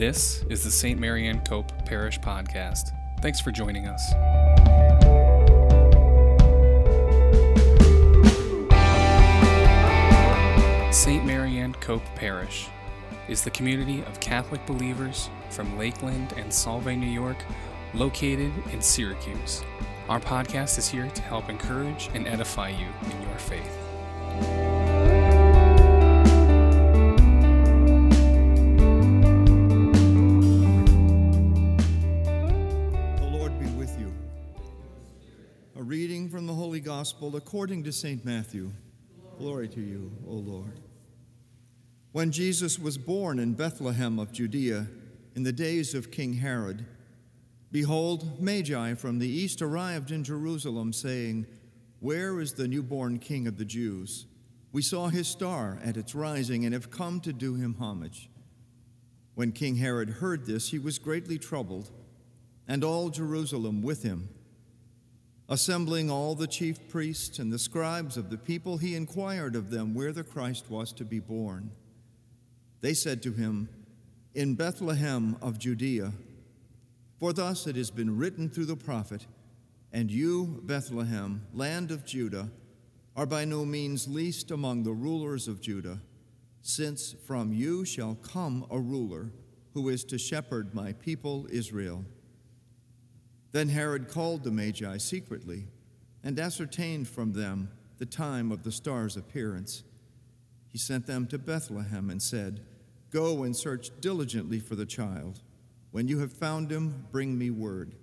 This is the St. Mary Marianne Cope Parish Podcast. Thanks for joining us. St. Mary Marianne Cope Parish is the community of Catholic believers from Lakeland and Solvay, New York, located in Syracuse. Our podcast is here to help encourage and edify you in your faith. Gospel according to St. Matthew. Glory to you, O Lord. When Jesus was born in Bethlehem of Judea in the days of King Herod, behold, Magi from the east arrived in Jerusalem, saying, Where is the newborn King of the Jews? We saw his star at its rising and have come to do him homage. When King Herod heard this, he was greatly troubled and all Jerusalem with him. Assembling all the chief priests and the scribes of the people, he inquired of them where the Christ was to be born. They said to him, In Bethlehem of Judea. For thus it has been written through the prophet, And you, Bethlehem, land of Judah, are by no means least among the rulers of Judah, since from you shall come a ruler who is to shepherd my people Israel. Then Herod called the Magi secretly and ascertained from them the time of the star's appearance. He sent them to Bethlehem and said, Go and search diligently for the child. When you have found him, bring me word,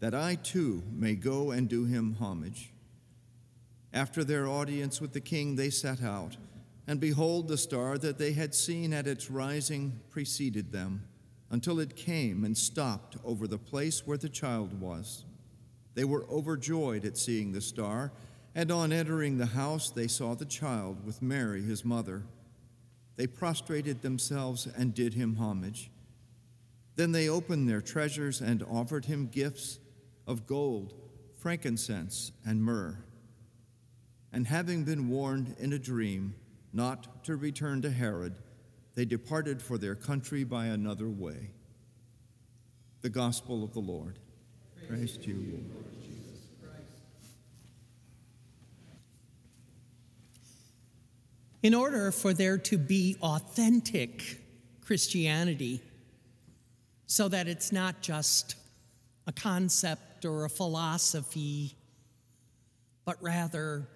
that I too may go and do him homage. After their audience with the king, they set out, and behold, the star that they had seen at its rising preceded them until it came and stopped over the place where the child was. They were overjoyed at seeing the star, and on entering the house, they saw the child with Mary, his mother. They prostrated themselves and did him homage. Then they opened their treasures and offered him gifts of gold, frankincense, and myrrh. And having been warned in a dream not to return to Herod, they departed for their country by another way. The Gospel of the Lord. Praise, to you, Lord In order for there to be authentic Christianity, so that it's not just a concept or a philosophy, but rather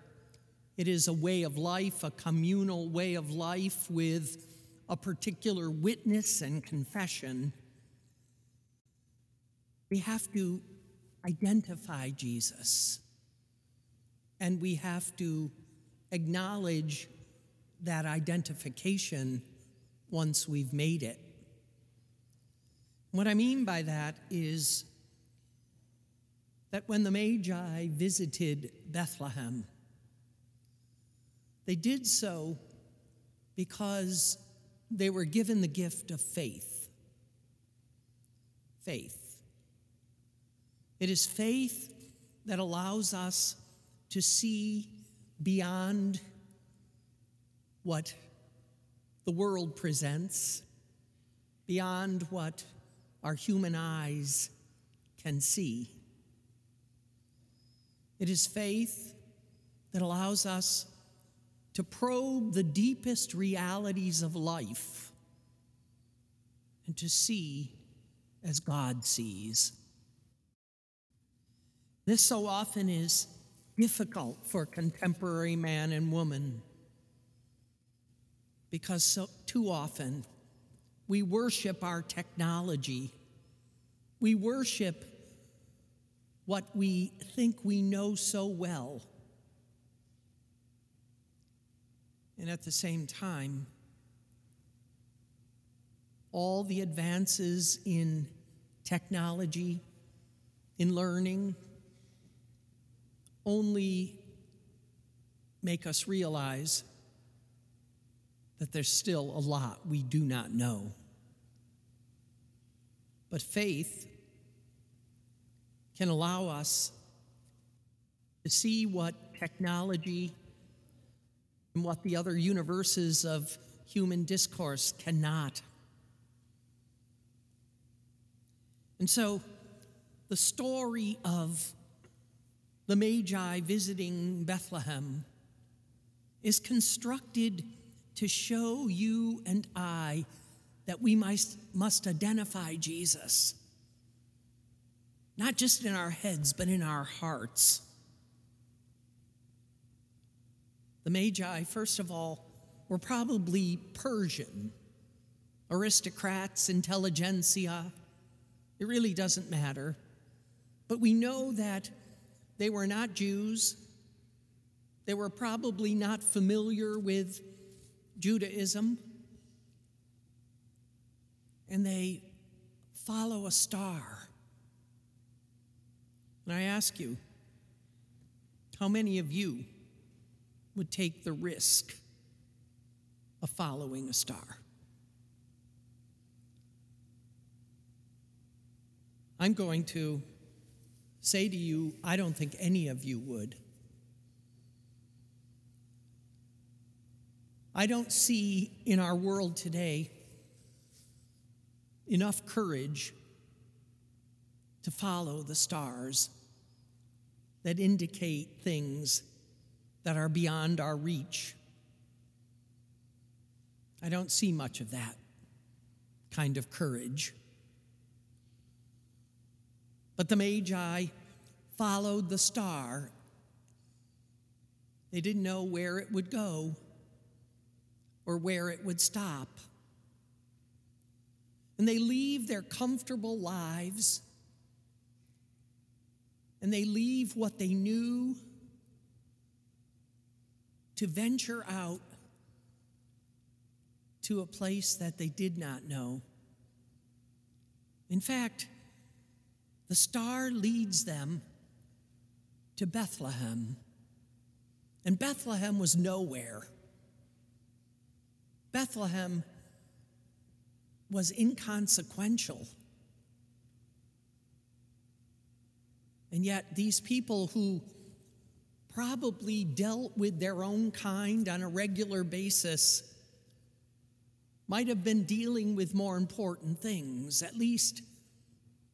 it is a way of life, a communal way of life with a particular witness and confession, we have to identify Jesus. And we have to acknowledge that identification once we've made it. What I mean by that is that when the Magi visited Bethlehem, they did so because they were given the gift of faith. Faith. It is faith that allows us to see beyond what the world presents, beyond what our human eyes can see. It is faith that allows us to probe the deepest realities of life and to see as God sees. This so often is difficult for contemporary man and woman because so, too often we worship our technology. We worship what we think we know so well. And at the same time, all the advances in technology, in learning, only make us realize that there's still a lot we do not know. But faith can allow us to see what technology and what the other universes of human discourse cannot. And so the story of the Magi visiting Bethlehem is constructed to show you and I that we must, must identify Jesus, not just in our heads, but in our hearts. The Magi, first of all, were probably Persian, aristocrats, intelligentsia. It really doesn't matter. But we know that they were not Jews. They were probably not familiar with Judaism. And they follow a star. And I ask you, how many of you would take the risk of following a star? I'm going to say to you, I don't think any of you would. I don't see in our world today enough courage to follow the stars that indicate things that are beyond our reach. I don't see much of that kind of courage. But the Magi followed the star. They didn't know where it would go or where it would stop. And they leave their comfortable lives and they leave what they knew to venture out to a place that they did not know. In fact, the star leads them to Bethlehem. And Bethlehem was nowhere. Bethlehem was inconsequential. And yet, these people who probably dealt with their own kind on a regular basis might have been dealing with more important things, at least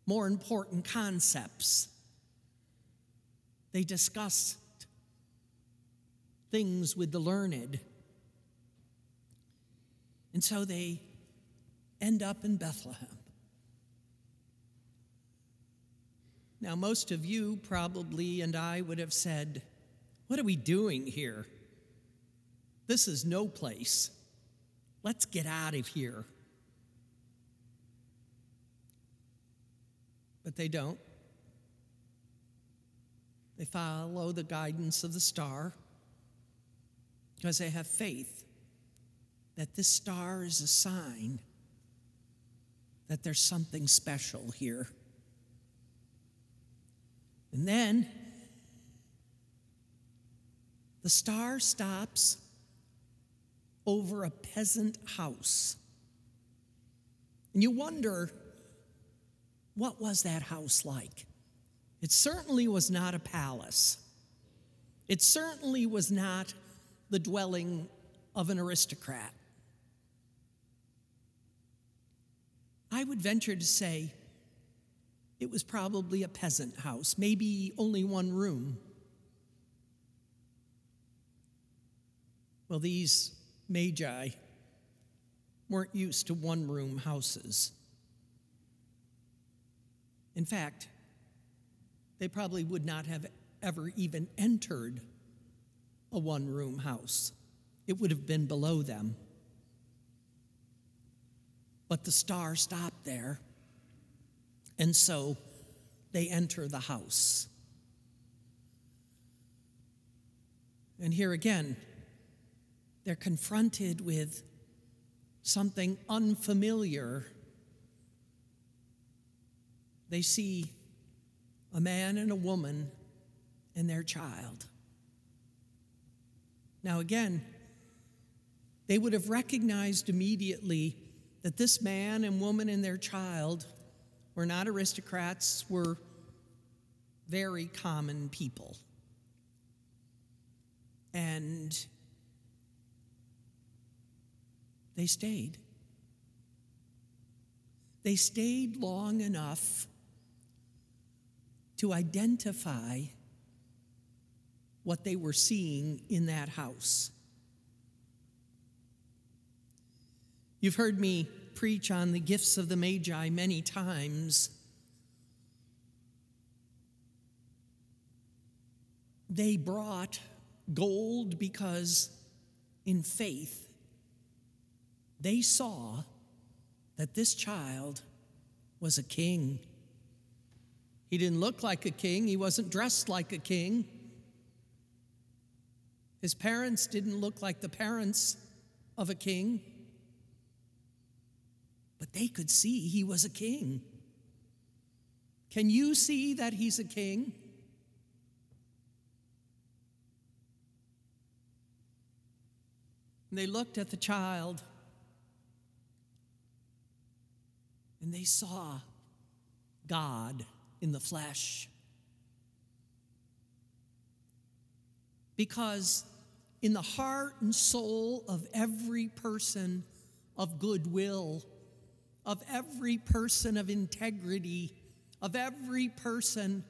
more important concepts. They discussed things with the learned. And so they end up in Bethlehem. Now, most of you probably and I would have said, What are we doing here? This is no place. Let's get out of here. But they don't. They follow the guidance of the star because they have faith that this star is a sign that there's something special here. And then the star stops over a peasant house. And you wonder, what was that house like? It certainly was not a palace. It certainly was not the dwelling of an aristocrat. I would venture to say it was probably a peasant house, maybe only one room. Well, these magi weren't used to one room houses. In fact, they probably would not have ever even entered a one room house, it would have been below them. But the star stopped there, and so they enter the house. And here again, they're confronted with something unfamiliar. They see a man and a woman and their child. Now, again, they would have recognized immediately that this man and woman and their child were not aristocrats, were very common people. And they stayed. They stayed long enough to identify what they were seeing in that house. You've heard me preach on the gifts of the Magi many times. They brought gold because, in faith, they saw that this child was a king. He didn't look like a king, he wasn't dressed like a king. His parents didn't look like the parents of a king, but they could see he was a king. Can you see that he's a king? And they looked at the child and they saw God in the flesh. Because in the heart and soul of every person of goodwill, of every person of integrity, of every person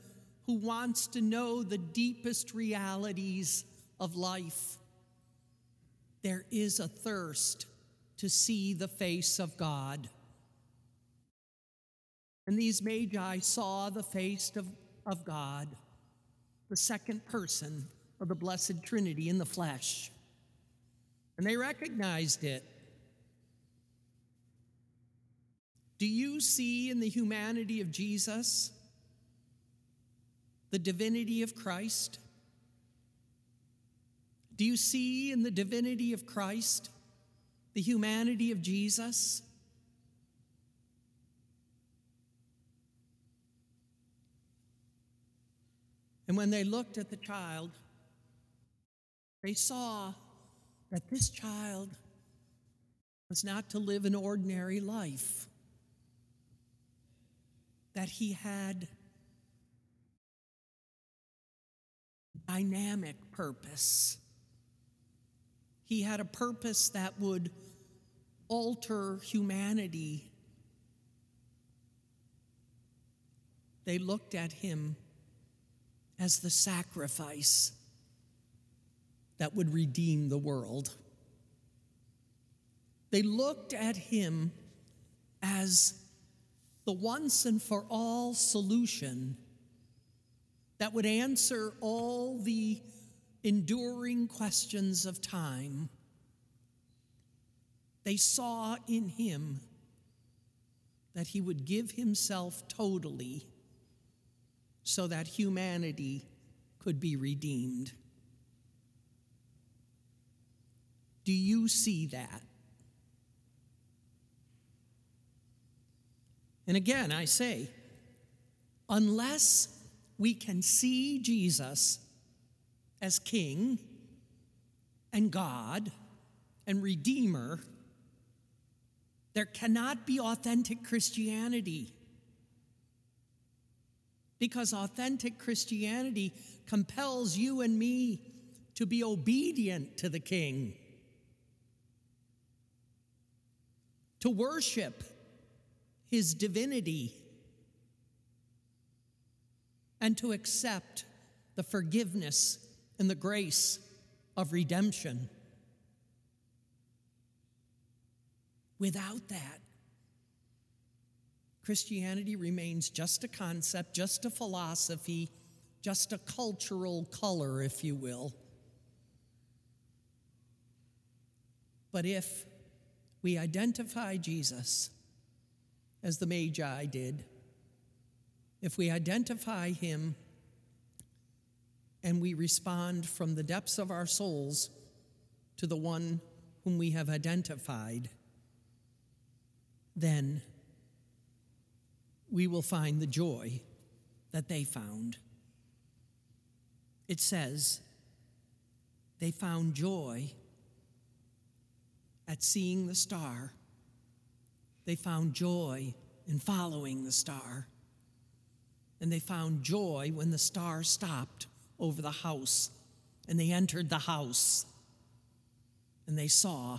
who wants to know the deepest realities of life, there is a thirst to see the face of God. And these magi saw the face of, of God, the second person of the Blessed Trinity in the flesh. And they recognized it. Do you see in the humanity of Jesus the divinity of Christ? Do you see in the divinity of Christ the humanity of Jesus? And when they looked at the child, they saw that this child was not to live an ordinary life, that he had dynamic purpose. He had a purpose that would alter humanity. They looked at him as the sacrifice that would redeem the world. They looked at him as the once and for all solution that would answer all the enduring questions of time. They saw in him that he would give himself totally so that humanity could be redeemed. Do you see that? And again, I say, unless we can see Jesus as King and God and Redeemer, there cannot be authentic Christianity because authentic Christianity compels you and me to be obedient to the King, to worship his divinity, and to accept the forgiveness and the grace of redemption. Without that, Christianity remains just a concept, just a philosophy, just a cultural color, if you will. But if we identify Jesus as the Magi did, if we identify him and we respond from the depths of our souls to the one whom we have identified, then we will find the joy that they found. It says, they found joy at seeing the star. They found joy in following the star. And they found joy when the star stopped over the house and they entered the house and they saw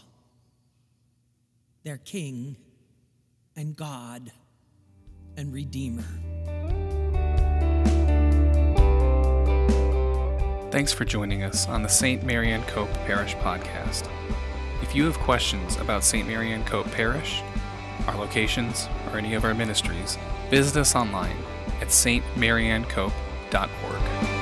their king and God and Redeemer. Thanks for joining us on the St. Marianne Cope Parish podcast. If you have questions about St. Marianne Cope Parish, our locations, or any of our ministries, visit us online at stmaryanncope.org.